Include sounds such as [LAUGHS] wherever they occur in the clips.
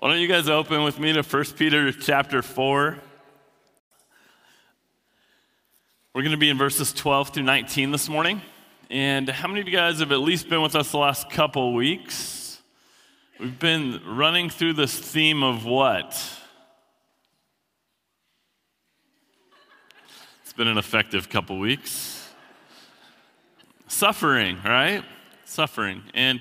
Why don't you guys open with me to 1 Peter chapter 4? We're going to be in verses 12 through 19 this morning. And how many of you guys have at least been with us the last couple weeks? We've been running through this theme of what? It's been an effective couple weeks. Suffering, right? Suffering. And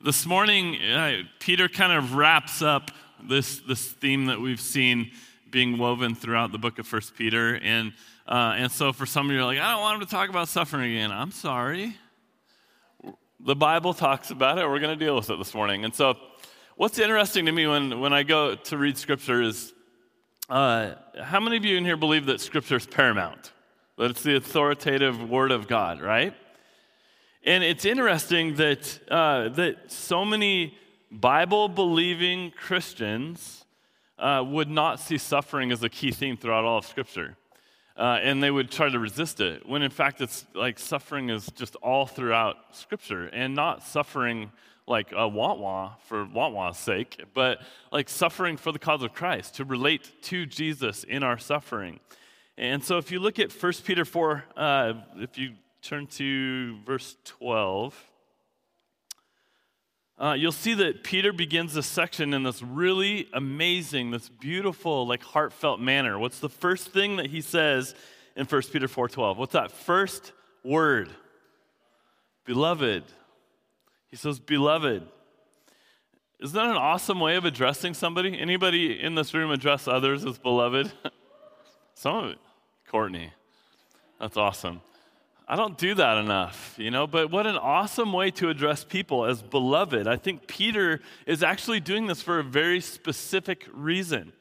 this morning, uh, Peter kind of wraps up this, this theme that we've seen being woven throughout the book of First Peter. And, uh, and so for some of you, are like, I don't want him to talk about suffering again. I'm sorry. The Bible talks about it. We're going to deal with it this morning. And so, what's interesting to me when, when I go to read Scripture is uh, how many of you in here believe that Scripture is paramount? That it's the authoritative Word of God, right? And it's interesting that, uh, that so many Bible believing Christians uh, would not see suffering as a key theme throughout all of Scripture. Uh, and they would try to resist it, when in fact it's like suffering is just all throughout Scripture and not suffering like a wah wah for wah wah's sake, but like suffering for the cause of Christ, to relate to Jesus in our suffering. And so if you look at 1 Peter 4, uh, if you turn to verse 12, uh, you'll see that Peter begins this section in this really amazing, this beautiful, like heartfelt manner. What's the first thing that he says in 1 Peter 4:12? What's that first word? Beloved. He says, beloved. Isn't that an awesome way of addressing somebody? Anybody in this room address others as beloved? [LAUGHS] Some of it. Courtney. That's awesome. I don't do that enough, you know, but what an awesome way to address people as beloved. I think Peter is actually doing this for a very specific reason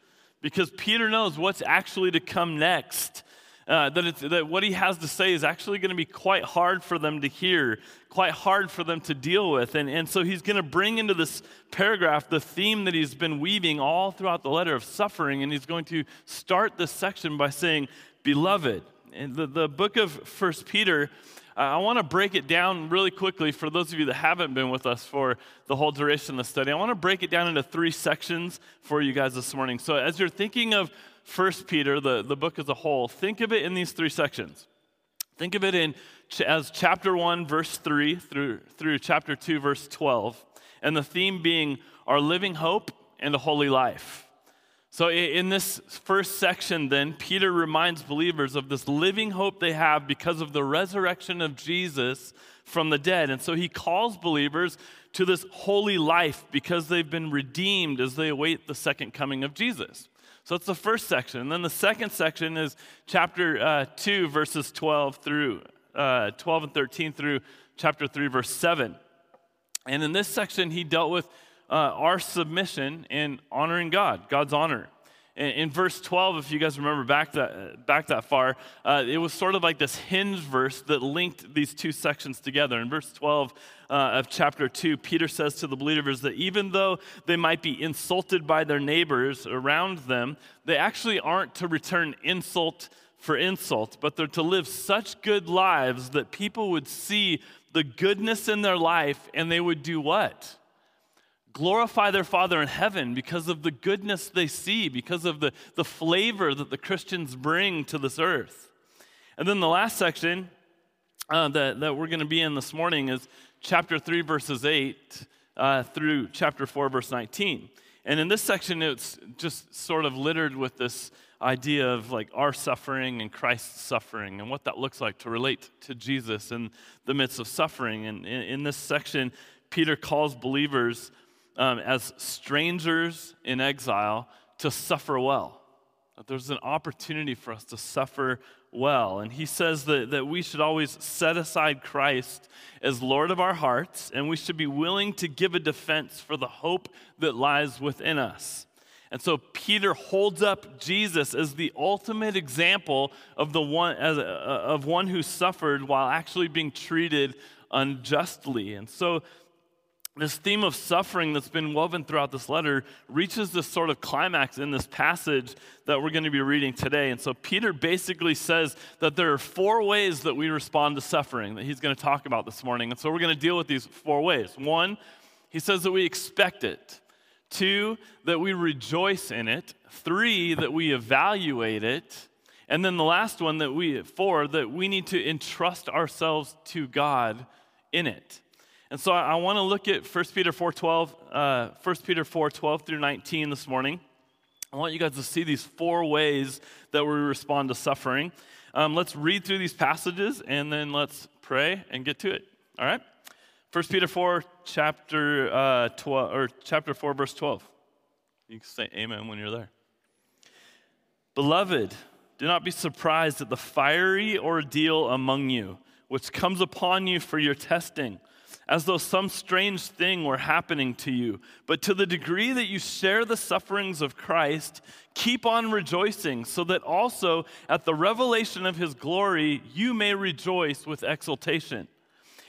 because Peter knows what's actually to come next. Uh, that, that what he has to say is actually going to be quite hard for them to hear, quite hard for them to deal with. And, and so he's going to bring into this paragraph the theme that he's been weaving all throughout the letter of suffering. And he's going to start this section by saying, Beloved in the, the book of First Peter, uh, I want to break it down really quickly for those of you that haven't been with us for the whole duration of the study. I want to break it down into three sections for you guys this morning. So, as you're thinking of First Peter, the, the book as a whole, think of it in these three sections. Think of it in as chapter 1, verse 3 through, through chapter 2, verse 12, and the theme being our living hope and a holy life. So, in this first section, then, Peter reminds believers of this living hope they have because of the resurrection of Jesus from the dead. And so, he calls believers to this holy life because they've been redeemed as they await the second coming of Jesus. So, that's the first section. And then the second section is chapter uh, 2, verses 12 through uh, 12 and 13 through chapter 3, verse 7. And in this section, he dealt with uh, our submission and honoring God, God's honor. In, in, verse 12, if you guys remember back that, back that far, uh, it was sort of like this hinge verse that linked these two sections together. In verse 12 uh, of chapter 2, Peter says to the believers that even though they might be insulted by their neighbors around them, they actually aren't to return insult for insult, but they're to live such good lives that people would see the goodness in their life and they would do what? Glorify their Father in heaven because of the goodness they see, because of the, the flavor that the Christians bring to this earth. And then the last section uh, that, that we're going to be in this morning is chapter 3, verses 8 uh, through chapter 4, verse 19. And in this section, it's just sort of littered with this idea of like our suffering and Christ's suffering and what that looks like to relate to Jesus in the midst of suffering. And in, in this section, Peter calls believers um, as strangers in exile to suffer well. That there's an opportunity for us to suffer well. And he says that, that we should always set aside Christ as Lord of our hearts, and we should be willing to give a defense for the hope that lies within us. And so Peter holds up Jesus as the ultimate example of, the one, as, uh, of one who suffered while actually being treated unjustly. And so this theme of suffering that's been woven throughout this letter reaches this sort of climax in this passage that we're going to be reading today. And so Peter basically says that there are four ways that we respond to suffering that he's going to talk about this morning. And so we're going to deal with these four ways. One, he says that we expect it. Two, that we rejoice in it. Three, that we evaluate it. And then the last one that we, four, that we need to entrust ourselves to God in it. And so I, I want to look at 1 Peter 4.12, uh, 1 Peter 4, 12 through 19 this morning. I want you guys to see these four ways that we respond to suffering. Um, let's read through these passages and then let's pray and get to it. All right? 1 Peter 4, chapter, uh, 12, or chapter 4, verse 12. You can say amen when you're there. Beloved, do not be surprised at the fiery ordeal among you, which comes upon you for your testing, as though some strange thing were happening to you. But to the degree that you share the sufferings of Christ, keep on rejoicing, so that also at the revelation of his glory you may rejoice with exultation.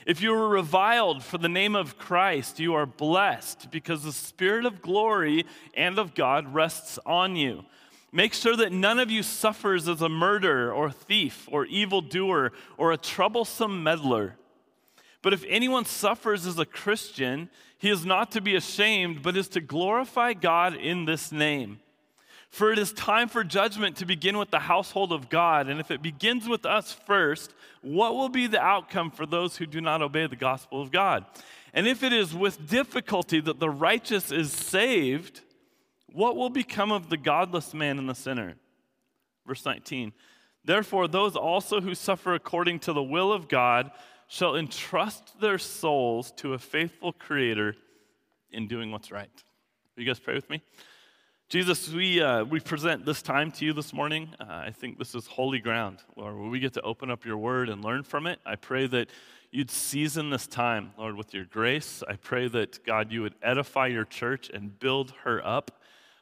If you are reviled for the name of Christ, you are blessed because the Spirit of glory and of God rests on you. Make sure that none of you suffers as a murderer or thief or evildoer or a troublesome meddler. But if anyone suffers as a Christian, he is not to be ashamed, but is to glorify God in this name. For it is time for judgment to begin with the household of God. And if it begins with us first, what will be the outcome for those who do not obey the gospel of God? And if it is with difficulty that the righteous is saved, what will become of the godless man and the sinner? Verse 19. Therefore, those also who suffer according to the will of God shall entrust their souls to a faithful Creator in doing what's right. Will you guys pray with me? Jesus, we, uh, we present this time to you this morning. Uh, I think this is holy ground, Lord, where we get to open up your word and learn from it. I pray that you'd season this time, Lord, with your grace. I pray that, God, you would edify your church and build her up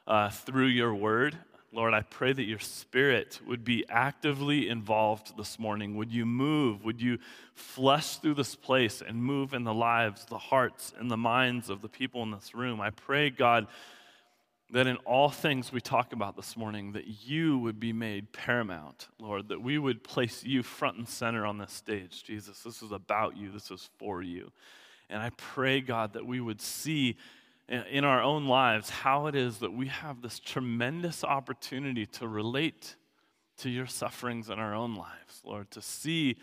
uh, through your word. Lord, I pray that your spirit would be actively involved this morning. Would you move? Would you flush through this place and move in the lives, the hearts, and the minds of the people in this room? I pray, God, that in all things we talk about this morning, that you would be made paramount, Lord, that we would place you front and center on this stage. Jesus, this is about you, this is for you. And I pray, God, that we would see in our own lives how it is that we have this tremendous opportunity to relate to your sufferings in our own lives, Lord, to see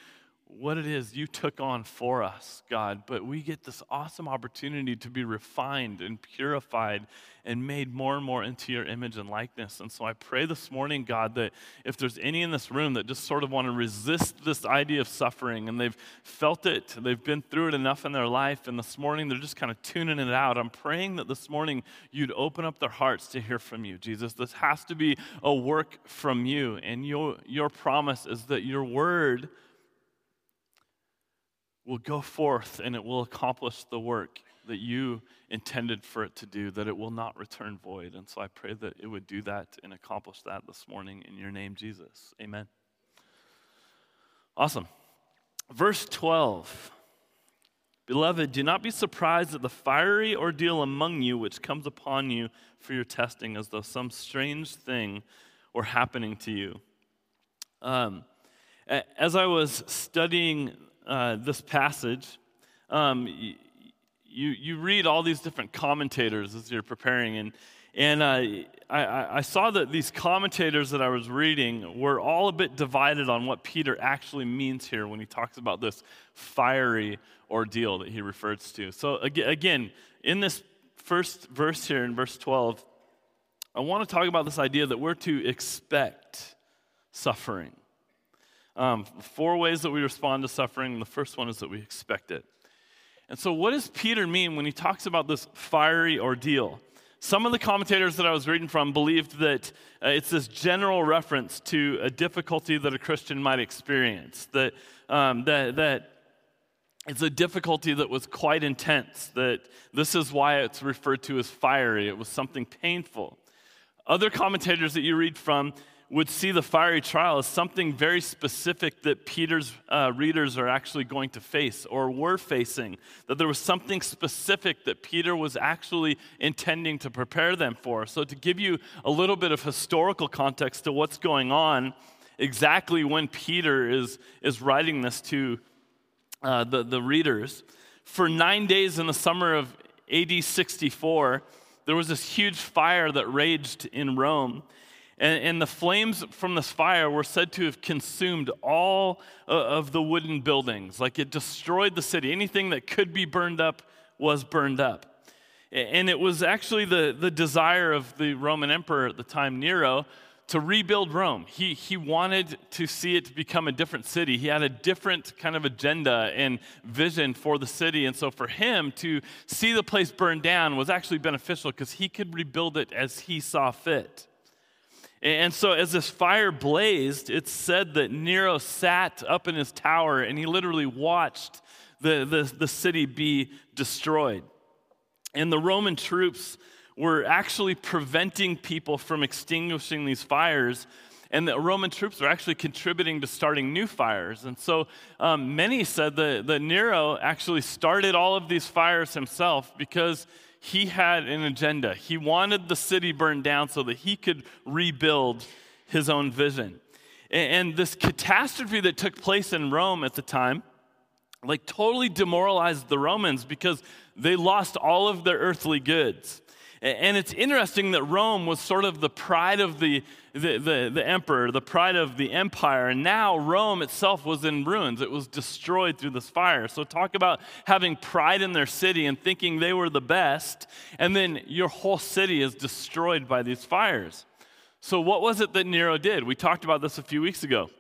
what it is you took on for us, God. But we get this awesome opportunity to be refined and purified and made more and more into your image and likeness. And so I pray this morning, God, that if there's any in this room that just sort of want to resist this idea of suffering and they've felt it, they've been through it enough in their life, and this morning they're just kind of tuning it out, I'm praying that this morning you'd open up their hearts to hear from you, Jesus. This has to be a work from you. And your, your promise is that your word will go forth and it will accomplish the work that you intended for it to do, that it will not return void. And so I pray that it would do that and accomplish that this morning in your name, Jesus. Amen. Awesome. Verse 12 Beloved, do not be surprised at the fiery ordeal among you which comes upon you for your testing, as though some strange thing were happening to you. Um, as I was studying uh, this passage, um, you, you read all these different commentators as you're preparing, and, and uh, I, I saw that these commentators that I was reading were all a bit divided on what Peter actually means here when he talks about this fiery ordeal that he refers to. So, again, in this first verse here in verse 12, I want to talk about this idea that we're to expect suffering. Um, four ways that we respond to suffering. The first one is that we expect it. And so, what does Peter mean when he talks about this fiery ordeal? Some of the commentators that I was reading from believed that uh, it's this general reference to a difficulty that a Christian might experience, that, um, that, that it's a difficulty that was quite intense, that this is why it's referred to as fiery. It was something painful. Other commentators that you read from would see the fiery trial as something very specific that Peter's uh, readers are actually going to face or were facing. That there was something specific that Peter was actually intending to prepare them for. So, to give you a little bit of historical context to what's going on, exactly when Peter is, is writing this to uh, the, the readers, for nine days in the summer of AD 64, there was this huge fire that raged in Rome. And, and, the flames from this fire were said to have consumed all uh, of the wooden buildings. Like it destroyed the city. Anything that could be burned up was burned up. And it was actually the, the desire of the Roman emperor at the time, Nero, to rebuild Rome. He, he wanted to see it become a different city. He had a different kind of agenda and vision for the city. And so for him to see the place burned down was actually beneficial because he could rebuild it as he saw fit. And so, as this fire blazed, it's said that Nero sat up in his tower and he literally watched the, the, the city be destroyed. And the Roman troops were actually preventing people from extinguishing these fires. And the Roman troops were actually contributing to starting new fires. And so um, many said that, that Nero actually started all of these fires himself because he had an agenda. He wanted the city burned down so that he could rebuild his own vision. And, this catastrophe that took place in Rome at the time, like totally demoralized the Romans because they lost all of their earthly goods. And it's interesting that Rome was sort of the pride of the, the, the, the, emperor, the pride of the empire. And now Rome itself was in ruins. It was destroyed through this fire. So, talk about having pride in their city and thinking they were the best. And then your whole city is destroyed by these fires. So, what was it that Nero did? We talked about this a few weeks ago.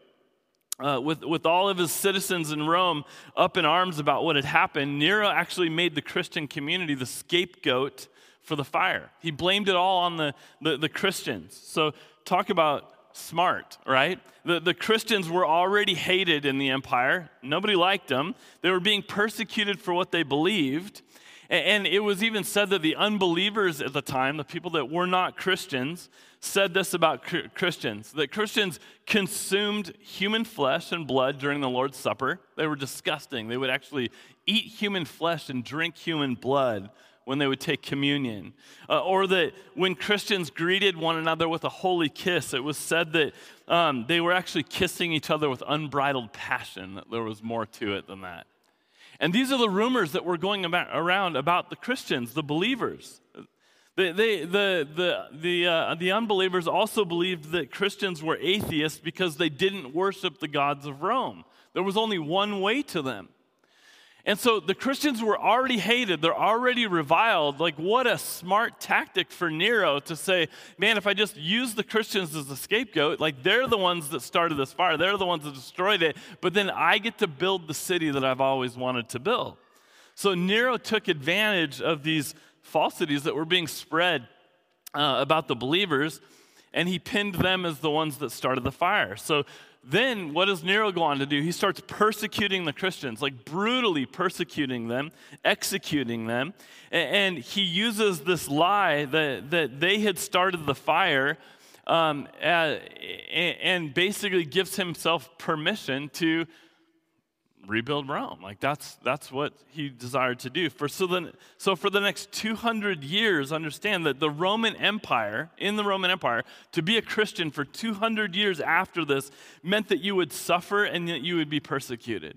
Uh, with, with all of his citizens in Rome up in arms about what had happened, Nero actually made the Christian community the scapegoat for the fire. He blamed it all on the, the, the Christians. So, talk about smart, right? The, the Christians were already hated in the empire. Nobody liked them. They were being persecuted for what they believed. And, and it was even said that the unbelievers at the time, the people that were not Christians, said this about Christians that Christians consumed human flesh and blood during the Lord's Supper. They were disgusting. They would actually eat human flesh and drink human blood when they would take communion. Uh, or that when Christians greeted one another with a holy kiss, it was said that um, they were actually kissing each other with unbridled passion, that there was more to it than that. And these are the rumors that were going about, around about the Christians, the believers. They, they, the, the, the, uh, the unbelievers also believed that Christians were atheists because they didn't worship the gods of Rome. There was only one way to them. And so the Christians were already hated, they're already reviled. Like, what a smart tactic for Nero to say, man, if I just use the Christians as a scapegoat, like they're the ones that started this fire, they're the ones that destroyed it, but then I get to build the city that I've always wanted to build. So Nero took advantage of these falsities that were being spread uh, about the believers, and he pinned them as the ones that started the fire. So then what does Nero go on to do? He starts persecuting the Christians, like brutally persecuting them, executing them. And he uses this lie that, that they had started the fire um, and basically gives himself permission to rebuild Rome. Like that's that's what he desired to do. For so then so for the next 200 years understand that the Roman Empire, in the Roman Empire, to be a Christian for 200 years after this meant that you would suffer and that you would be persecuted.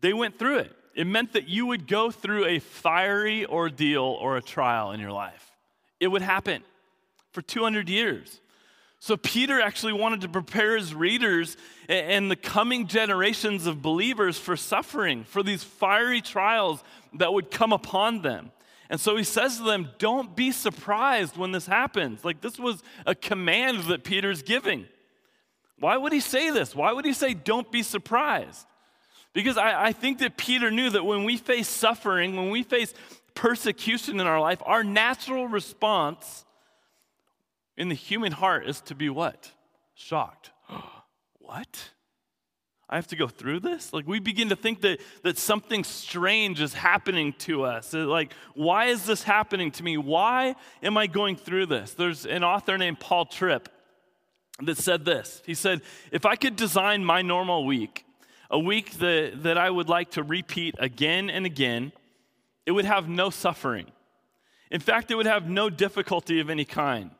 They went through it. It meant that you would go through a fiery ordeal or a trial in your life. It would happen for 200 years. So, Peter actually wanted to prepare his readers and the coming generations of believers for suffering, for these fiery trials that would come upon them. And so he says to them, Don't be surprised when this happens. Like, this was a command that Peter's giving. Why would he say this? Why would he say, Don't be surprised? Because I, I think that Peter knew that when we face suffering, when we face persecution in our life, our natural response in the human heart is to be what? Shocked. [GASPS] what? I have to go through this? Like, we begin to think that, that something strange is happening to us. Like, why is this happening to me? Why am I going through this? There's an author named Paul Tripp that said this. He said, If I could design my normal week, a week that, that I would like to repeat again and again, it would have no suffering. In fact, it would have no difficulty of any kind.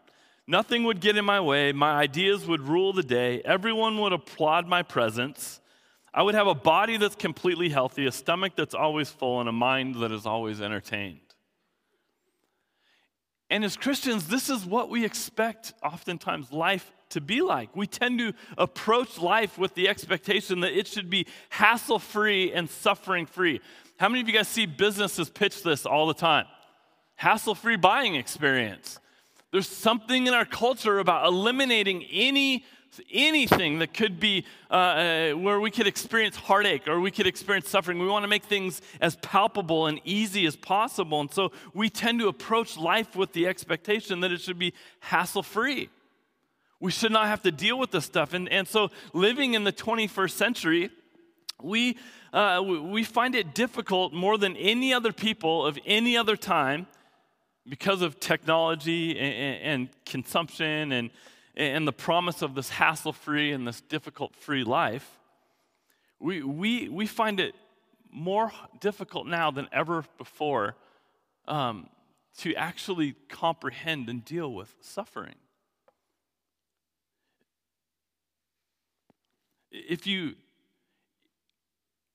Nothing would get in my way. My ideas would rule the day. Everyone would applaud my presence. I would have a body that's completely healthy, a stomach that's always full, and a mind that is always entertained. And as Christians, this is what we expect oftentimes life to be like. We tend to approach life with the expectation that it should be hassle free and suffering free. How many of you guys see businesses pitch this all the time? Hassle free buying experience. There's something in our culture about eliminating any anything that could be uh, uh, where we could experience heartache or we could experience suffering. We want to make things as palpable and easy as possible. And so we tend to approach life with the expectation that it should be hassle free. We should not have to deal with this stuff. And, and so living in the 21st century, we, uh, we find it difficult more than any other people of any other time because of technology and, and consumption and and the promise of this hassle free and this difficult free life, we, we, we find it more difficult now than ever before um, to actually comprehend and deal with suffering. If you,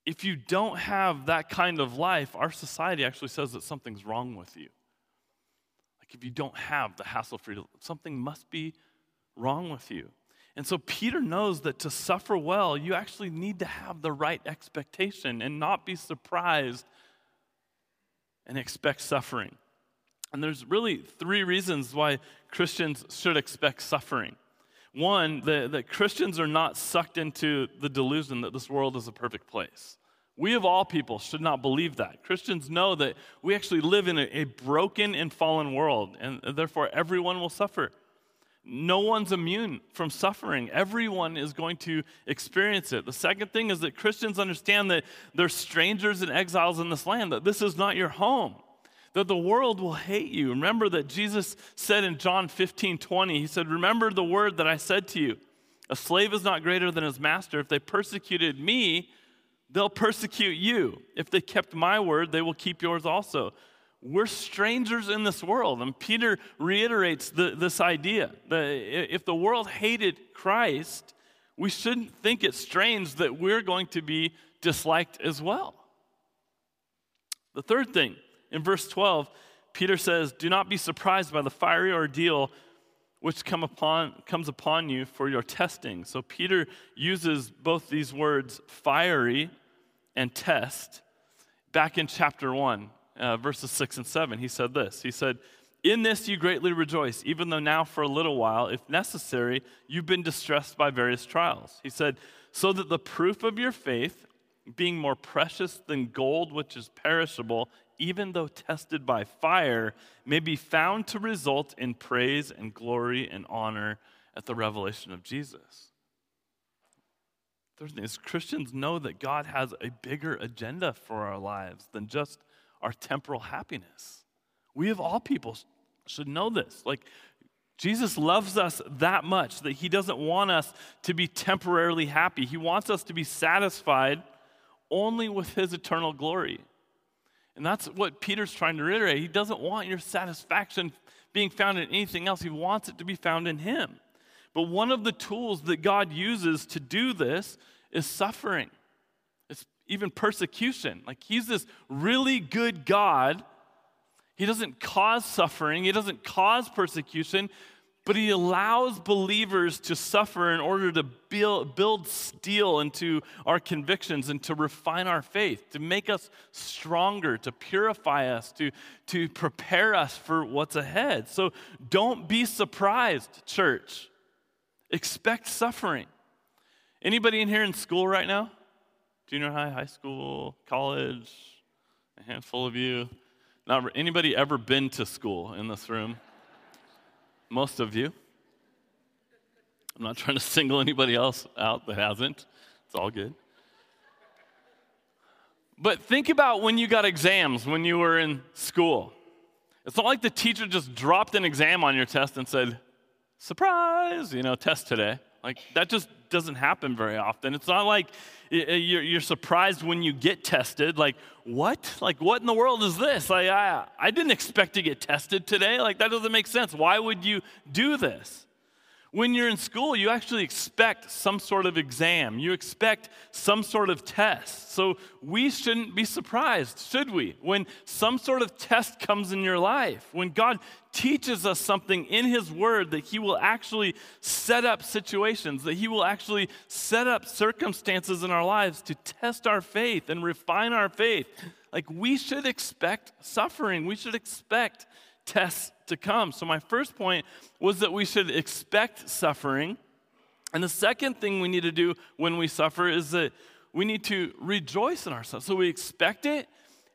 if you don't have that kind of life, our society actually says that something's wrong with you. Like if you don't have the hassle free, something must be wrong with you. And so Peter knows that to suffer well, you actually need to have the right expectation and not be surprised and expect suffering. And there's really three reasons why Christians should expect suffering. One, that, that Christians are not sucked into the delusion that this world is a perfect place. We, of all people, should not believe that. Christians know that we actually live in a, a broken and fallen world, and therefore everyone will suffer. No one's immune from suffering. Everyone is going to experience it. The second thing is that Christians understand that they're strangers and exiles in this land, that this is not your home, that the world will hate you. Remember that Jesus said in John 15 20, He said, Remember the word that I said to you. A slave is not greater than his master. If they persecuted me, they'll persecute you. If they kept my word, they will keep yours also we're strangers in this world. And Peter reiterates the, this idea that if the world hated Christ, we shouldn't think it strange that we're going to be disliked as well. The third thing, in verse 12, Peter says, Do not be surprised by the fiery ordeal which come upon, comes upon you for your testing. So Peter uses both these words, fiery and test, back in chapter 1 uh, verses 6 and 7, he said this. He said, In this you greatly rejoice, even though now for a little while, if necessary, you've been distressed by various trials. He said, So that the proof of your faith, being more precious than gold which is perishable, even though tested by fire, may be found to result in praise and glory and honor at the revelation of Jesus. Third thing is Christians know that God has a bigger agenda for our lives than just our temporal happiness. We of all people should know this. Like, Jesus loves us that much that he doesn't want us to be temporarily happy. He wants us to be satisfied only with his eternal glory. And that's what Peter's trying to reiterate. He doesn't want your satisfaction being found in anything else, he wants it to be found in him. But one of the tools that God uses to do this is suffering it's even persecution. Like he's this really good God. He doesn't cause suffering, he doesn't cause persecution, but he allows believers to suffer in order to build, build steel into our convictions and to refine our faith, to make us stronger, to purify us, to, to prepare us for what's ahead. So don't be surprised, church. Expect suffering. Anybody in here in school right now? junior high, high school, college, a handful of you. Not anybody ever been to school in this room? Most of you. I'm not trying to single anybody else out that hasn't. It's all good. But think about when you got exams when you were in school. It's not like the teacher just dropped an exam on your test and said, surprise, you know, test today. Like, that just doesn't happen very often. It's not like you're surprised when you get tested. Like, what? Like, what in the world is this? Like, I, I didn't expect to get tested today. Like, that doesn't make sense. Why would you do this? When you're in school, you actually expect some sort of exam. You expect some sort of test. So we shouldn't be surprised, should we? When some sort of test comes in your life, when God teaches us something in His Word that He will actually set up situations, that He will actually set up circumstances in our lives to test our faith and refine our faith. Like we should expect suffering, we should expect tests to come. So, my first point was that we should expect suffering. And the second thing we need to do when we suffer is that we need to rejoice in ourselves. So, we expect it.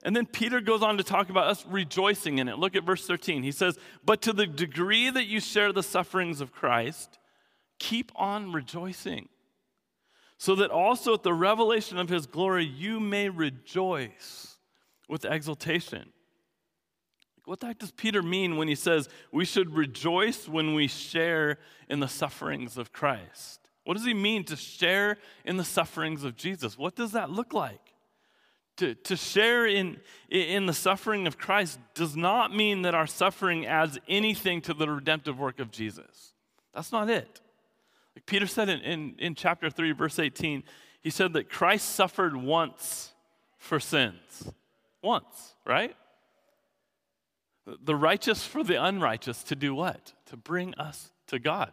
And then Peter goes on to talk about us rejoicing in it. Look at verse 13. He says, But to the degree that you share the sufferings of Christ, keep on rejoicing, so that also at the revelation of his glory you may rejoice with exultation. What the heck does Peter mean when he says we should rejoice when we share in the sufferings of Christ? What does he mean to share in the sufferings of Jesus? What does that look like? To, to share in, in the suffering of Christ does not mean that our suffering adds anything to the redemptive work of Jesus. That's not it. Like Peter said in, in, in chapter 3, verse 18, he said that Christ suffered once for sins. Once, right? The righteous for the unrighteous to do what? To bring us to God.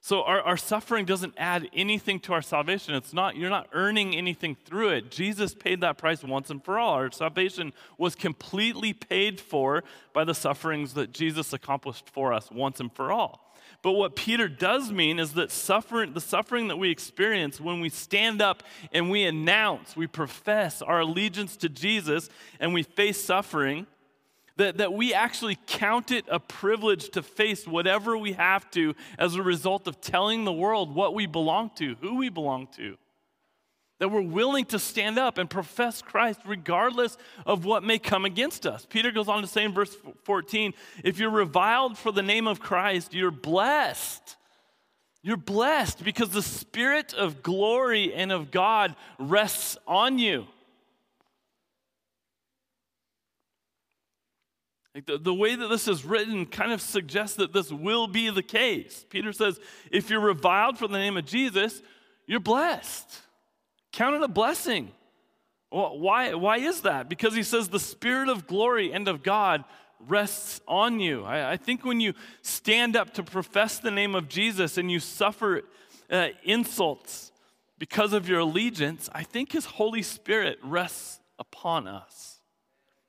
So our, our suffering doesn't add anything to our salvation. It's not, you're not earning anything through it. Jesus paid that price once and for all. Our salvation was completely paid for by the sufferings that Jesus accomplished for us once and for all. But what Peter does mean is that suffering, the suffering that we experience when we stand up and we announce, we profess our allegiance to Jesus and we face suffering, that, that we actually count it a privilege to face whatever we have to as a result of telling the world what we belong to, who we belong to that we're willing to stand up and profess Christ regardless of what may come against us. Peter goes on to say in verse 14 if you're reviled for the name of Christ, you're blessed. You're blessed because the Spirit of glory and of God rests on you. The, the way that this is written kind of suggests that this will be the case. Peter says, if you're reviled for the name of Jesus, you're blessed. Count it a blessing. Well, why, why is that? Because he says the Spirit of glory and of God rests on you. I, I think when you stand up to profess the name of Jesus and you suffer uh, insults because of your allegiance, I think his Holy Spirit rests upon us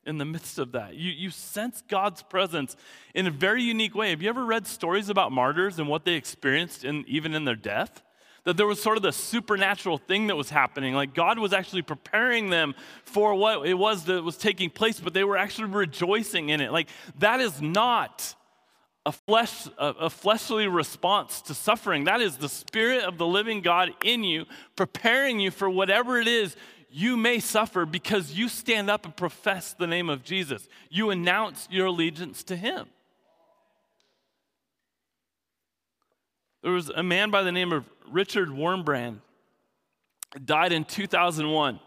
in the midst of that. You, you sense God's presence in a very unique way. Have you ever read stories about martyrs and what they experienced in, even in their death? That there was sort of the supernatural thing that was happening. Like God was actually preparing them for what it was that was taking place, but they were actually rejoicing in it. Like that is not a flesh a, fleshly response to suffering. That is the spirit of the living God in you preparing you for whatever it is you may suffer because you stand up and profess the name of Jesus. You announce your allegiance to him. There was a man by the name of Richard Wurmbrand, died in 2001.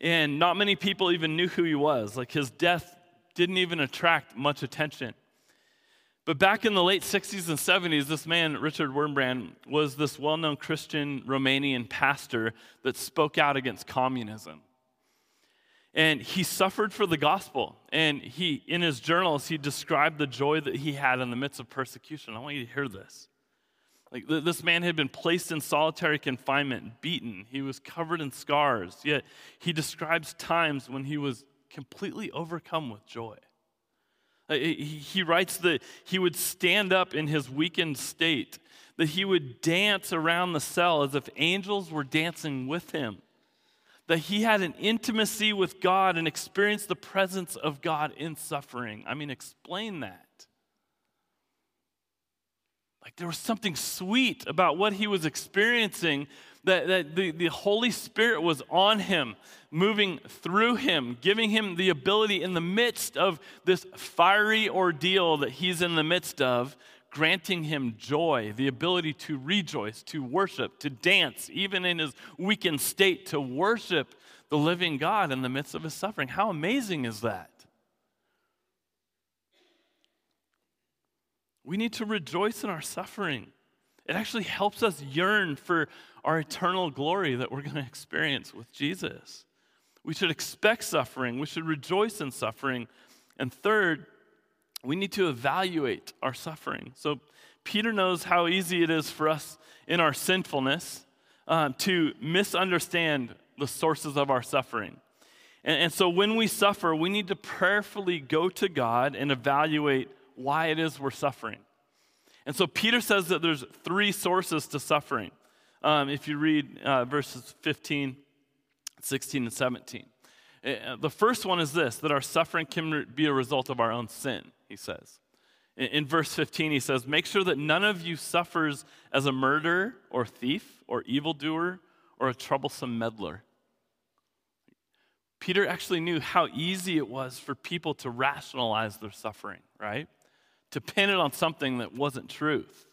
And not many people even knew who he was. Like his death didn't even attract much attention. But back in the late 60s and 70s, this man, Richard Wurmbrand, was this well known Christian Romanian pastor that spoke out against communism. And he suffered for the gospel. And he, in his journals, he described the joy that he had in the midst of persecution. I want you to hear this. Like this man had been placed in solitary confinement, beaten. He was covered in scars. Yet he describes times when he was completely overcome with joy. He writes that he would stand up in his weakened state, that he would dance around the cell as if angels were dancing with him, that he had an intimacy with God and experienced the presence of God in suffering. I mean, explain that. Like there was something sweet about what he was experiencing, that, that the, the Holy Spirit was on him, moving through him, giving him the ability in the midst of this fiery ordeal that he's in the midst of, granting him joy, the ability to rejoice, to worship, to dance, even in his weakened state, to worship the living God in the midst of his suffering. How amazing is that? We need to rejoice in our suffering. It actually helps us yearn for our eternal glory that we're going to experience with Jesus. We should expect suffering. We should rejoice in suffering. And third, we need to evaluate our suffering. So, Peter knows how easy it is for us in our sinfulness uh, to misunderstand the sources of our suffering. And, and so, when we suffer, we need to prayerfully go to God and evaluate why it is we're suffering. And so Peter says that there's three sources to suffering. Um, if you read uh, verses 15, 16, and 17. Uh, the first one is this that our suffering can be a result of our own sin, he says. In, in verse 15, he says, Make sure that none of you suffers as a murderer or thief or evildoer or a troublesome meddler. Peter actually knew how easy it was for people to rationalize their suffering, right? To pin it on something that wasn't truth,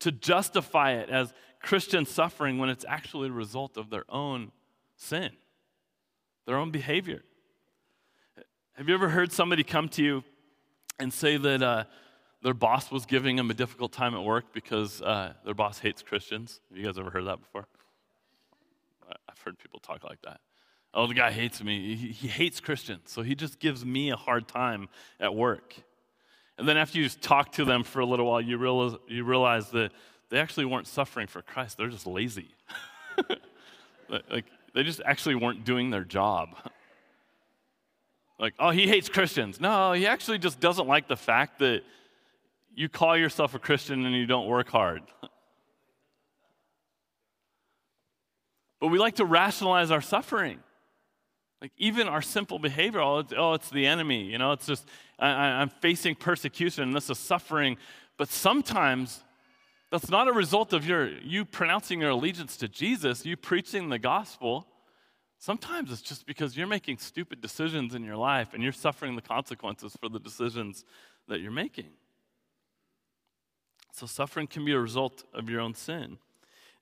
to justify it as Christian suffering when it's actually a result of their own sin, their own behavior. Have you ever heard somebody come to you and say that uh, their boss was giving them a difficult time at work because uh, their boss hates Christians? Have you guys ever heard that before? I've heard people talk like that. Oh, the guy hates me. He, he hates Christians, so he just gives me a hard time at work. And then after you talk to them for a little while, you realize, you realize that they actually weren't suffering for Christ. They're just lazy. [LAUGHS] like, they just actually weren't doing their job. Like, oh, he hates Christians. No, he actually just doesn't like the fact that you call yourself a Christian and you don't work hard. [LAUGHS] But we like to rationalize our suffering. Like even our simple behavior, oh, it's, oh, it's the enemy. You know, it's just, I, am facing persecution and this is suffering. But sometimes that's not a result of your, you pronouncing your allegiance to Jesus, you preaching the gospel. Sometimes it's just because you're making stupid decisions in your life and you're suffering the consequences for the decisions that you're making. So suffering can be a result of your own sin.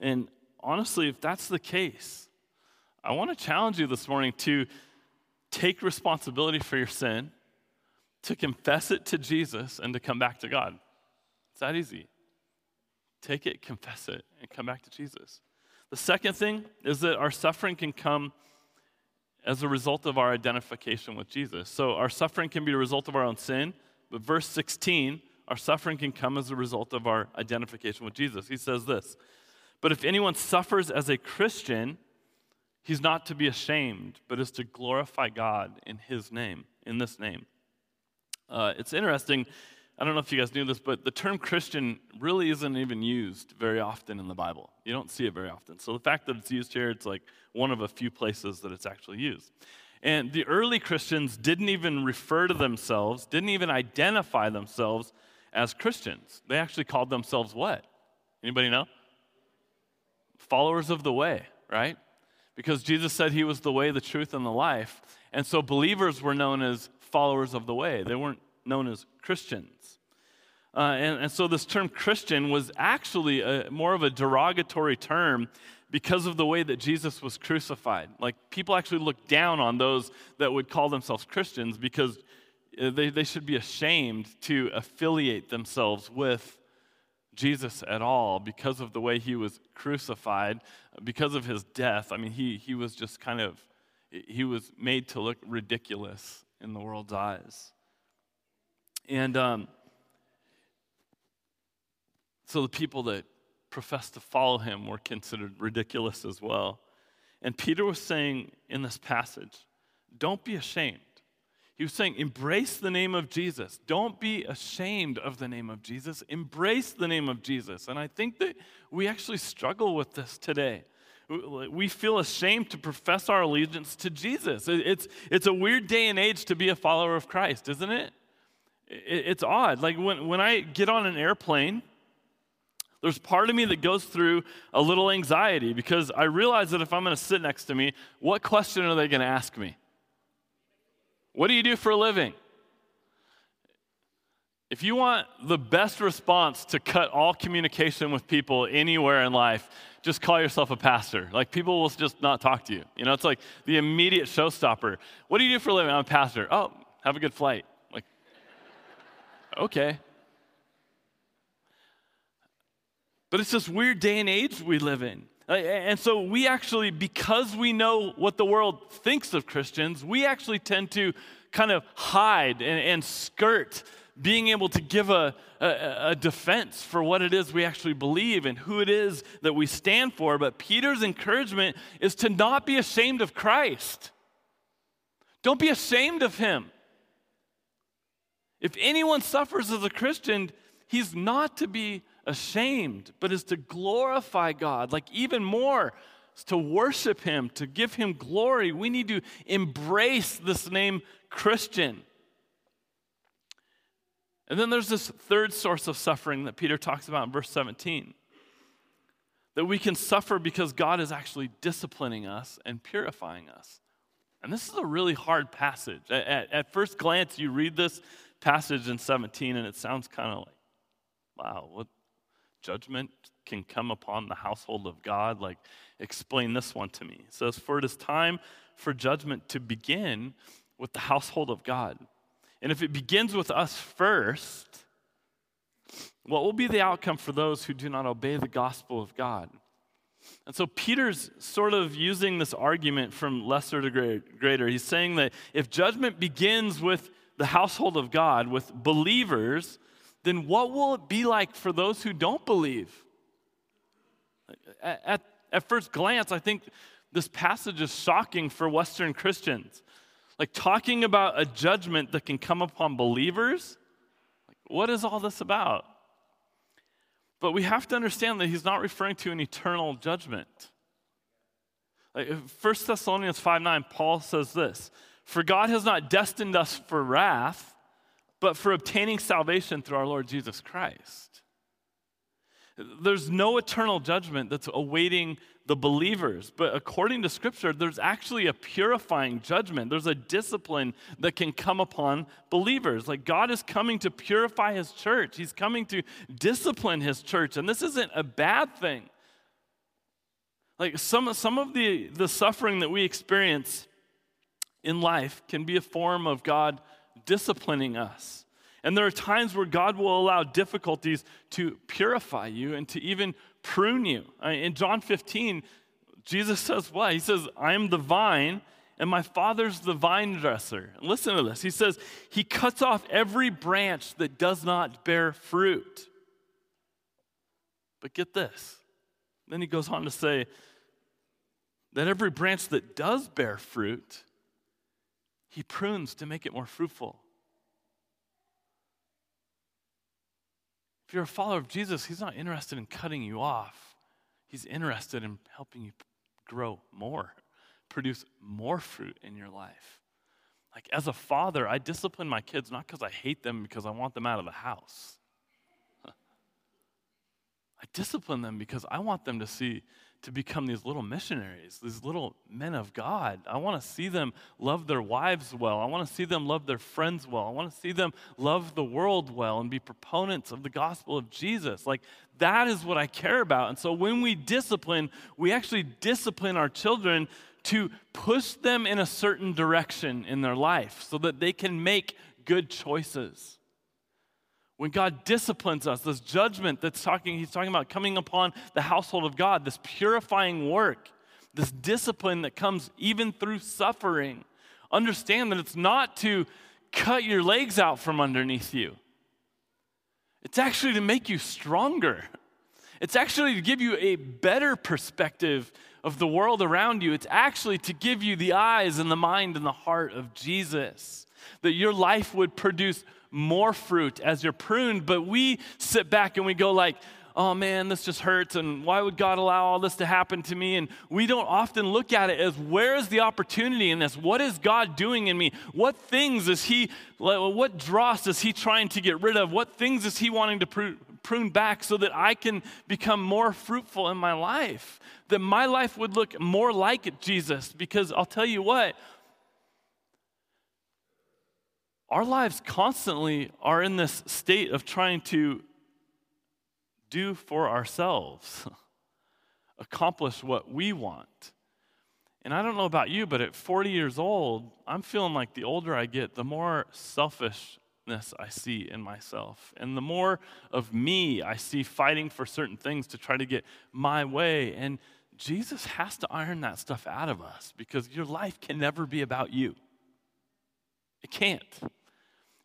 And honestly, if that's the case, I want to challenge you this morning to take responsibility for your sin, to confess it to Jesus, and to come back to God. It's that easy. Take it, confess it, and come back to Jesus. The second thing is that our suffering can come as a result of our identification with Jesus. So our suffering can be a result of our own sin, but verse 16, our suffering can come as a result of our identification with Jesus. He says this But if anyone suffers as a Christian, He's not to be ashamed, but is to glorify God in His name, in this name. Uh, it's interesting. I don't know if you guys knew this, but the term Christian really isn't even used very often in the Bible. You don't see it very often. So the fact that it's used here, it's like one of a few places that it's actually used. And the early Christians didn't even refer to themselves, didn't even identify themselves as Christians. They actually called themselves what? Anybody know? Followers of the way, right? because Jesus said he was the way, the truth, and the life. And so believers were known as followers of the way, they weren't known as Christians. Uh, and, and, so this term Christian was actually a, more of a derogatory term because of the way that Jesus was crucified. Like people actually looked down on those that would call themselves Christians because uh, they, they should be ashamed to affiliate themselves with Jesus at all because of the way he was crucified, because of his death. I mean, he, he was just kind of, he was made to look ridiculous in the world's eyes. And um, so the people that professed to follow him were considered ridiculous as well. And Peter was saying in this passage, don't be ashamed. He was saying, embrace the name of Jesus. Don't be ashamed of the name of Jesus. Embrace the name of Jesus. And I think that we actually struggle with this today. We feel ashamed to profess our allegiance to Jesus. It's, it's a weird day and age to be a follower of Christ, isn't it? It's odd. Like when, when I get on an airplane, there's part of me that goes through a little anxiety because I realize that if I'm going to sit next to me, what question are they going to ask me? What do you do for a living? If you want the best response to cut all communication with people anywhere in life, just call yourself a pastor. Like people will just not talk to you. You know, it's like the immediate showstopper. What do you do for a living? I'm a pastor. Oh, have a good flight. Like, okay. But it's this weird day and age we live in. Uh, and so we actually, because we know what the world thinks of Christians, we actually tend to kind of hide and, and skirt being able to give a, a, a, defense for what it is we actually believe and who it is that we stand for. But Peter's encouragement is to not be ashamed of Christ. Don't be ashamed of him. If anyone suffers as a Christian, he's not to be ashamed, but is to glorify God, like even more, to worship him, to give him glory. We need to embrace this name Christian. And then there's this third source of suffering that Peter talks about in verse 17 that we can suffer because God is actually disciplining us and purifying us. And this is a really hard passage. At, at, first glance, you read this passage in 17, and it sounds kind of like, wow, what judgment can come upon the household of God? Like, explain this one to me. It says, For it is time for judgment to begin with the household of God. And if it begins with us first, what will be the outcome for those who do not obey the gospel of God? And so Peter's sort of using this argument from lesser to greater. He's saying that if judgment begins with the household of God, with believers, then what will it be like for those who don't believe? At, at, at first glance, I think this passage is shocking for Western Christians. Like talking about a judgment that can come upon believers, like, what is all this about? But we have to understand that he's not referring to an eternal judgment. Like 1 Thessalonians 5 9, Paul says this For God has not destined us for wrath, but for obtaining salvation through our Lord Jesus Christ. There's no eternal judgment that's awaiting the believers. But according to Scripture, there's actually a purifying judgment. There's a discipline that can come upon believers. Like God is coming to purify His church, He's coming to discipline His church. And this isn't a bad thing. Like some, some of the, the suffering that we experience in life can be a form of God disciplining us. And there are times where God will allow difficulties to purify you and to even prune you. In John 15, Jesus says what? He says, I am the vine and my father's the vine dresser. Listen to this. He says, He cuts off every branch that does not bear fruit. But get this. Then he goes on to say that every branch that does bear fruit, he prunes to make it more fruitful. If you're a follower of Jesus, He's not interested in cutting you off, He's interested in helping you grow more, produce more fruit in your life. Like, as a father, I discipline my kids not because I hate them, because I want them out of the house. I discipline them because I want them to see to become these little missionaries, these little men of God. I want to see them love their wives well. I want to see them love their friends well. I want to see them love the world well and be proponents of the gospel of Jesus. Like, that is what I care about. And so when we discipline, we actually discipline our children to push them in a certain direction in their life so that they can make good choices. When God disciplines us, this judgment that's talking, he's talking about coming upon the household of God, this purifying work, this discipline that comes even through suffering. Understand that it's not to cut your legs out from underneath you, it's actually to make you stronger. It's actually to give you a better perspective of the world around you. It's actually to give you the eyes and the mind and the heart of Jesus. That your life would produce more fruit as you're pruned, but we sit back and we go like, oh man, this just hurts, and why would God allow all this to happen to me? And we don't often look at it as where is the opportunity in this? What is God doing in me? What things is He, what dross is He trying to get rid of? What things is He wanting to prune back so that I can become more fruitful in my life? That my life would look more like Jesus, because I'll tell you what, our lives constantly are in this state of trying to do for ourselves, [LAUGHS] accomplish what we want. And I don't know about you, but at 40 years old, I'm feeling like the older I get, the more selfishness I see in myself. And the more of me I see fighting for certain things to try to get my way. And Jesus has to iron that stuff out of us because your life can never be about you. It can't.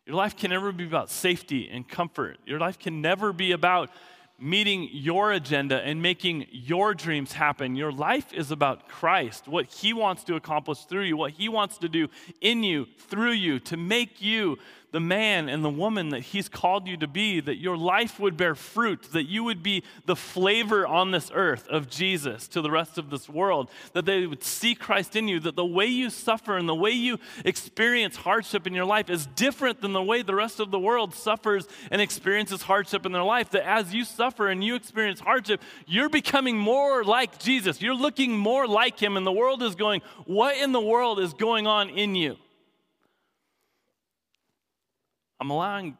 Your life can never be about safety and comfort. Your life can never be about meeting your agenda and making your dreams happen. Your life is about Christ, what He wants to accomplish through you, what He wants to do in you, through you, to make you the man and the woman that He's called you to be, that your life would bear fruit, that you would be the flavor on this earth of Jesus to the rest of this world, that they would see Christ in you, that the way you suffer and the way you experience hardship in your life is different than the way the rest of the world suffers and experiences hardship in their life. That as you suffer and you experience hardship, you're becoming more like Jesus. You're looking more like Him, and the world is going, What in the world is going on in you? I'm allowing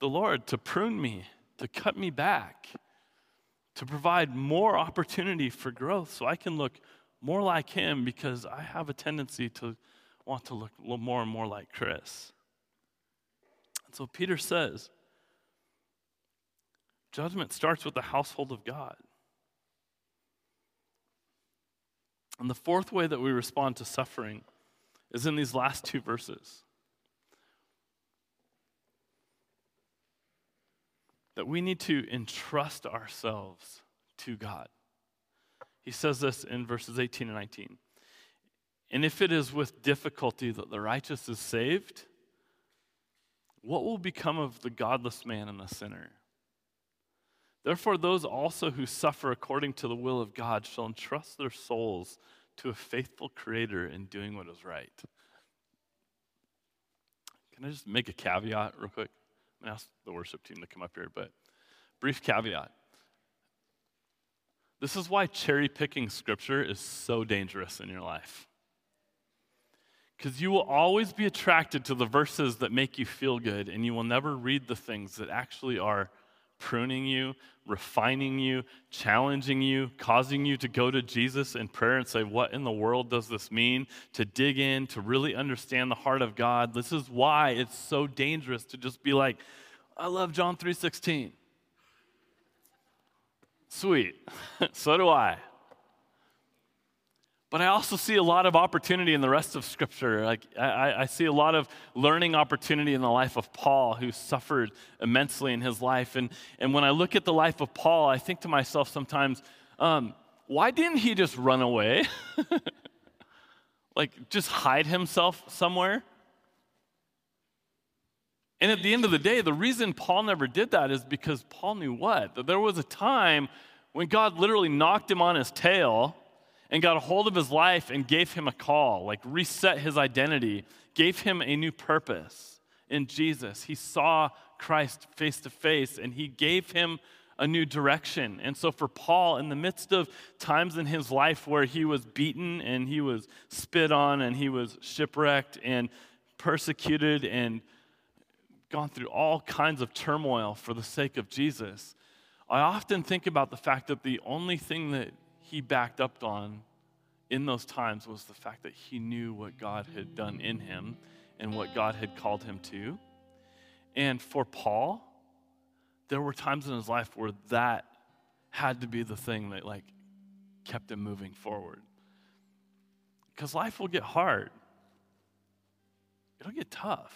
the Lord to prune me, to cut me back, to provide more opportunity for growth so I can look more like Him because I have a tendency to want to look more and more like Chris. And so Peter says, judgment starts with the household of God. And the fourth way that we respond to suffering is in these last two verses. That we need to entrust ourselves to God. He says this in verses 18 and 19. And if it is with difficulty that the righteous is saved, what will become of the godless man and the sinner? Therefore, those also who suffer according to the will of God shall entrust their souls to a faithful Creator in doing what is right. Can I just make a caveat real quick? To ask the worship team to come up here, but brief caveat. This is why cherry picking scripture is so dangerous in your life. Because you will always be attracted to the verses that make you feel good, and you will never read the things that actually are pruning you, refining you, challenging you, causing you to go to Jesus in prayer and say, What in the world does this mean? To dig in, to really understand the heart of God. This is why it's so dangerous to just be like, I love John three 3:16. Sweet. [LAUGHS] so do I. But I also see a lot of opportunity in the rest of Scripture. Like I, I, see a lot of learning opportunity in the life of Paul, who suffered immensely in his life. And, and when I look at the life of Paul, I think to myself sometimes, um, why didn't he just run away? [LAUGHS] like just hide himself somewhere? And at the end of the day, the reason Paul never did that is because Paul knew what? That there was a time when God literally knocked him on his tail and got a hold of his life and gave him a call, like reset his identity, gave him a new purpose in Jesus. He saw Christ face to face and he gave him a new direction. And so, for Paul, in the midst of times in his life where he was beaten and he was spit on and he was shipwrecked and persecuted and gone through all kinds of turmoil for the sake of Jesus, I often think about the fact that the only thing that he backed up on in those times was the fact that he knew what God had done in him and what God had called him to. And for Paul, there were times in his life where that had to be the thing that like kept him moving forward. Because life will get hard. It'll get tough.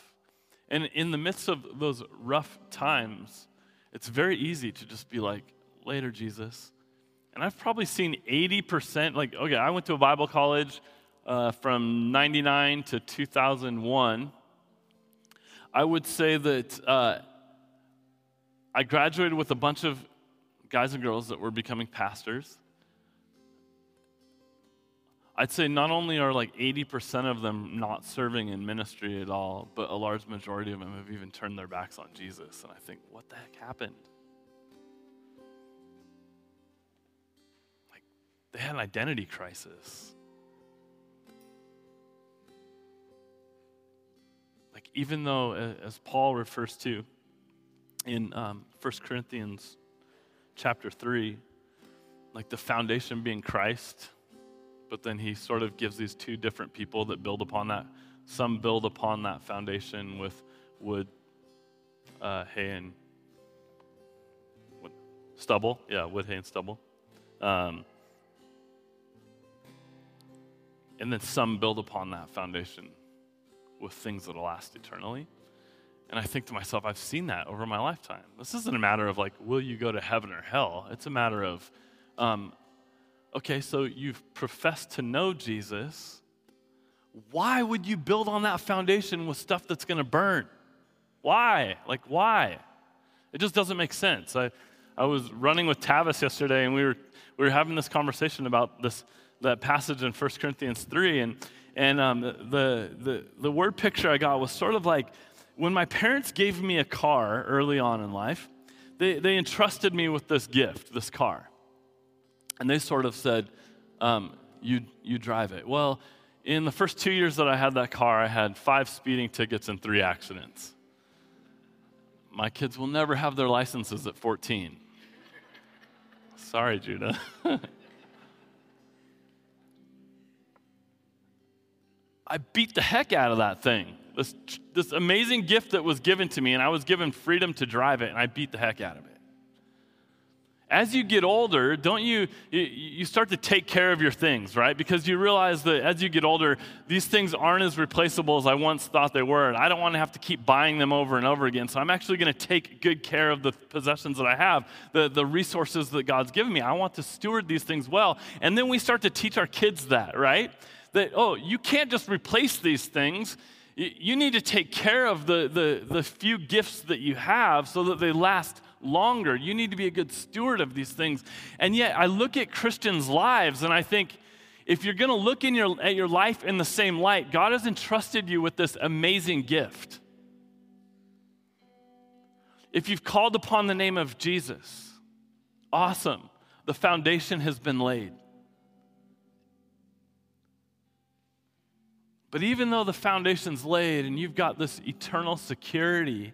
And in the midst of those rough times, it's very easy to just be like, later, Jesus. And I've probably seen 80%, like, okay, I went to a Bible college uh, from 99 to 2001. I would say that uh, I graduated with a bunch of guys and girls that were becoming pastors. I'd say not only are like 80% of them not serving in ministry at all, but a large majority of them have even turned their backs on Jesus. And I think, what the heck happened? They had an identity crisis. Like, even though, as Paul refers to in um, 1 Corinthians chapter 3, like the foundation being Christ, but then he sort of gives these two different people that build upon that. Some build upon that foundation with wood, uh, hay and what, stubble. Yeah, wood, hay, and stubble. Um, and then some build upon that foundation with things that'll last eternally. And I think to myself, I've seen that over my lifetime. This isn't a matter of like, will you go to heaven or hell? It's a matter of, um, okay, so you've professed to know Jesus. Why would you build on that foundation with stuff that's going to burn? Why? Like, why? It just doesn't make sense. I, I was running with Tavis yesterday, and we were, we were having this conversation about this that passage in 1 Corinthians 3. And, and um, the, the, the word picture I got was sort of like when my parents gave me a car early on in life, they, they entrusted me with this gift, this car. And they sort of said, um, you, you drive it. Well, in the first two years that I had that car, I had five speeding tickets and three accidents. My kids will never have their licenses at 14. [LAUGHS] Sorry, Judah. [LAUGHS] I beat the heck out of that thing. This, this amazing gift that was given to me, and I was given freedom to drive it, and I beat the heck out of it. As you get older, don't you, you start to take care of your things, right? Because you realize that as you get older, these things aren't as replaceable as I once thought they were. And I don't want to have to keep buying them over and over again. So I'm actually going to take good care of the possessions that I have, the, the resources that God's given me. I want to steward these things well. And then we start to teach our kids that, right? That, oh, you can't just replace these things. You need to take care of the, the, the few gifts that you have so that they last longer. You need to be a good steward of these things. And yet, I look at Christians' lives and I think, if you're going to look in your, at your life in the same light, God has entrusted you with this amazing gift. If you've called upon the name of Jesus, awesome. The foundation has been laid. But even though the foundation's laid and you've got this eternal security,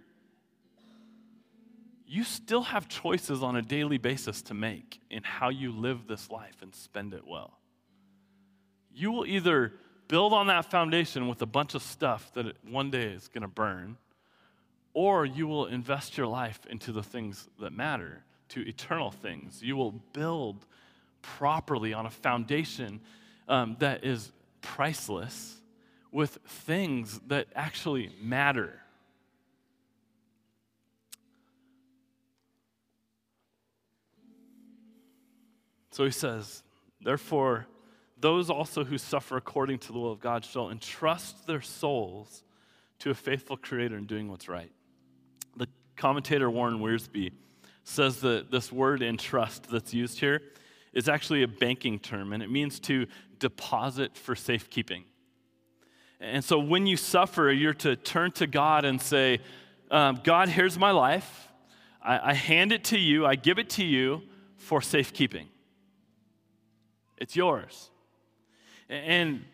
you still have choices on a daily basis to make in how you live this life and spend it well. You will either build on that foundation with a bunch of stuff that one day is going to burn, or you will invest your life into the things that matter, to eternal things. You will build properly on a foundation um, that is priceless with things that actually matter. So he says, Therefore, those also who suffer according to the will of God shall entrust their souls to a faithful Creator in doing what's right. The commentator Warren Wiersbe says that this word entrust that's used here is actually a banking term, and it means to deposit for safekeeping. And so when you suffer, you're to turn to God and say, um, God, here's my life. I, I hand it to you, I give it to you for safekeeping. It's yours. And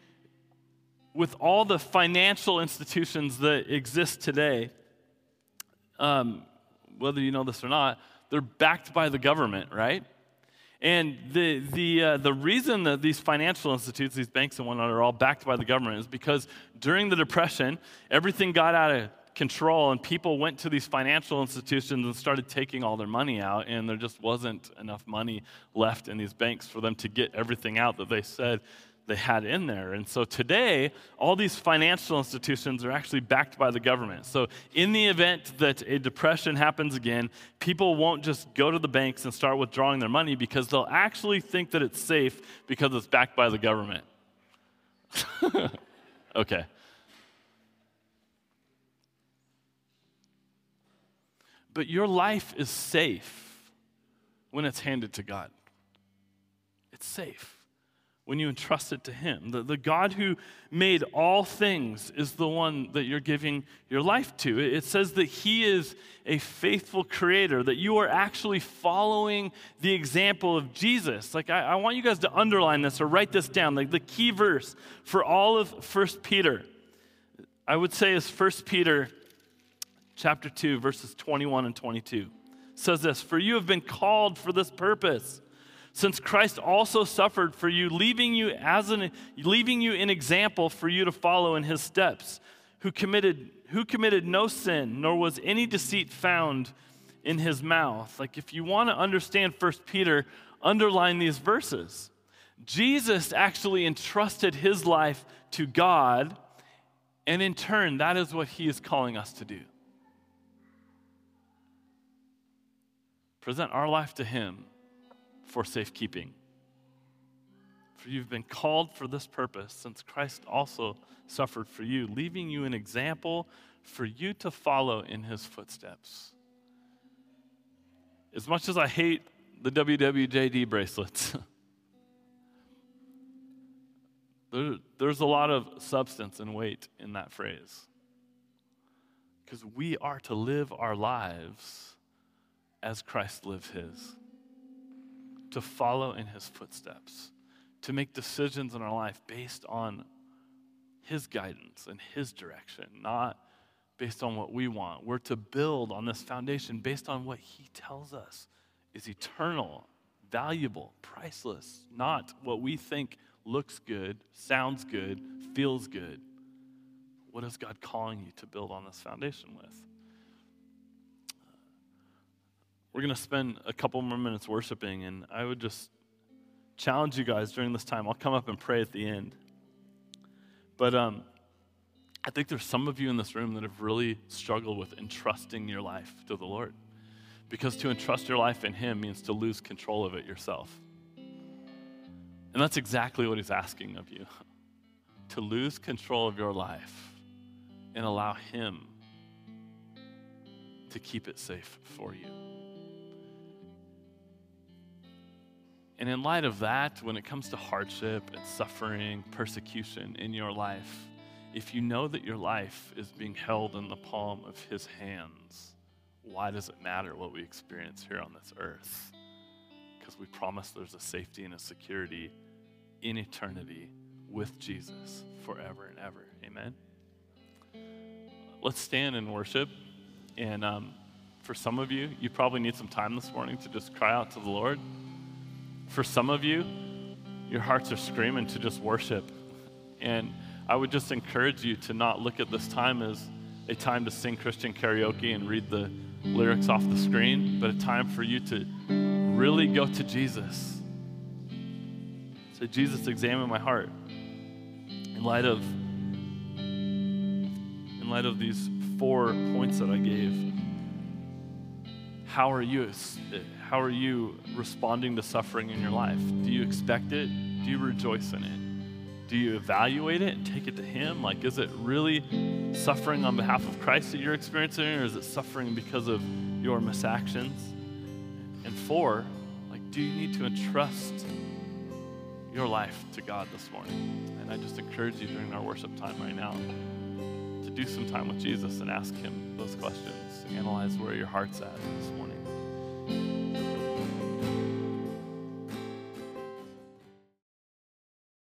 with all the financial institutions that exist today, um, whether you know this or not, they're backed by the government, right? And the, the, uh, the reason that these financial institutes, these banks and whatnot, are all backed by the government is because during the Depression, everything got out of control and people went to these financial institutions and started taking all their money out, and there just wasn't enough money left in these banks for them to get everything out that they said they had in there. And so today, all these financial institutions are actually backed by the government. So, in the event that a depression happens again, people won't just go to the banks and start withdrawing their money because they'll actually think that it's safe because it's backed by the government. [LAUGHS] okay. But your life is safe when it's handed to God. It's safe when you entrust it to Him. The, the God who made all things is the one that you're giving your life to. It, it says that He is a faithful creator, that you are actually following the example of Jesus. Like, I, I want you guys to underline this or write this down. Like, the key verse for all of First Peter, I would say, is First Peter chapter 2, verses 21 and 22. It says this For you have been called for this purpose since Christ also suffered for you, leaving you as an leaving you an example for you to follow in his steps, who committed, who committed no sin, nor was any deceit found in his mouth. Like, if you want to understand 1 Peter, underline these verses. Jesus actually entrusted his life to God, and in turn, that is what he is calling us to do. Present our life to him for safekeeping. For you've been called for this purpose, since Christ also suffered for you, leaving you an example for you to follow in his footsteps. As much as I hate the WWJD bracelets, [LAUGHS] there, there's a lot of substance and weight in that phrase. Because we are to live our lives as Christ lived his, to follow in his footsteps, to make decisions in our life based on his guidance and his direction, not based on what we want. We're to build on this foundation based on what he tells us is eternal, valuable, priceless, not what we think looks good, sounds good, feels good. What is God calling you to build on this foundation with? We're going to spend a couple more minutes worshiping, and I would just challenge you guys during this time. I'll come up and pray at the end. But um, I think there's some of you in this room that have really struggled with entrusting your life to the Lord. Because to entrust your life in Him means to lose control of it yourself. And that's exactly what He's asking of you [LAUGHS] to lose control of your life and allow Him to keep it safe for you. And in light of that, when it comes to hardship and suffering, persecution in your life, if you know that your life is being held in the palm of His hands, why does it matter what we experience here on this earth? Because we promise there's a safety and a security in eternity with Jesus forever and ever. Amen. Let's stand and worship. And um, for some of you, you probably need some time this morning to just cry out to the Lord. For some of you, your hearts are screaming to just worship. And I would just encourage you to not look at this time as a time to sing Christian karaoke and read the lyrics off the screen, but a time for you to really go to Jesus. Say, Jesus, examine my heart. In light of in light of these four points that I gave, how are you how are you responding to suffering in your life? Do you expect it? Do you rejoice in it? Do you evaluate it and take it to Him? Like, is it really suffering on behalf of Christ that you're experiencing, or is it suffering because of your misactions? And four, like, do you need to entrust your life to God this morning? And I just encourage you during our worship time right now to do some time with Jesus and ask Him those questions. Analyze where your heart's at this morning.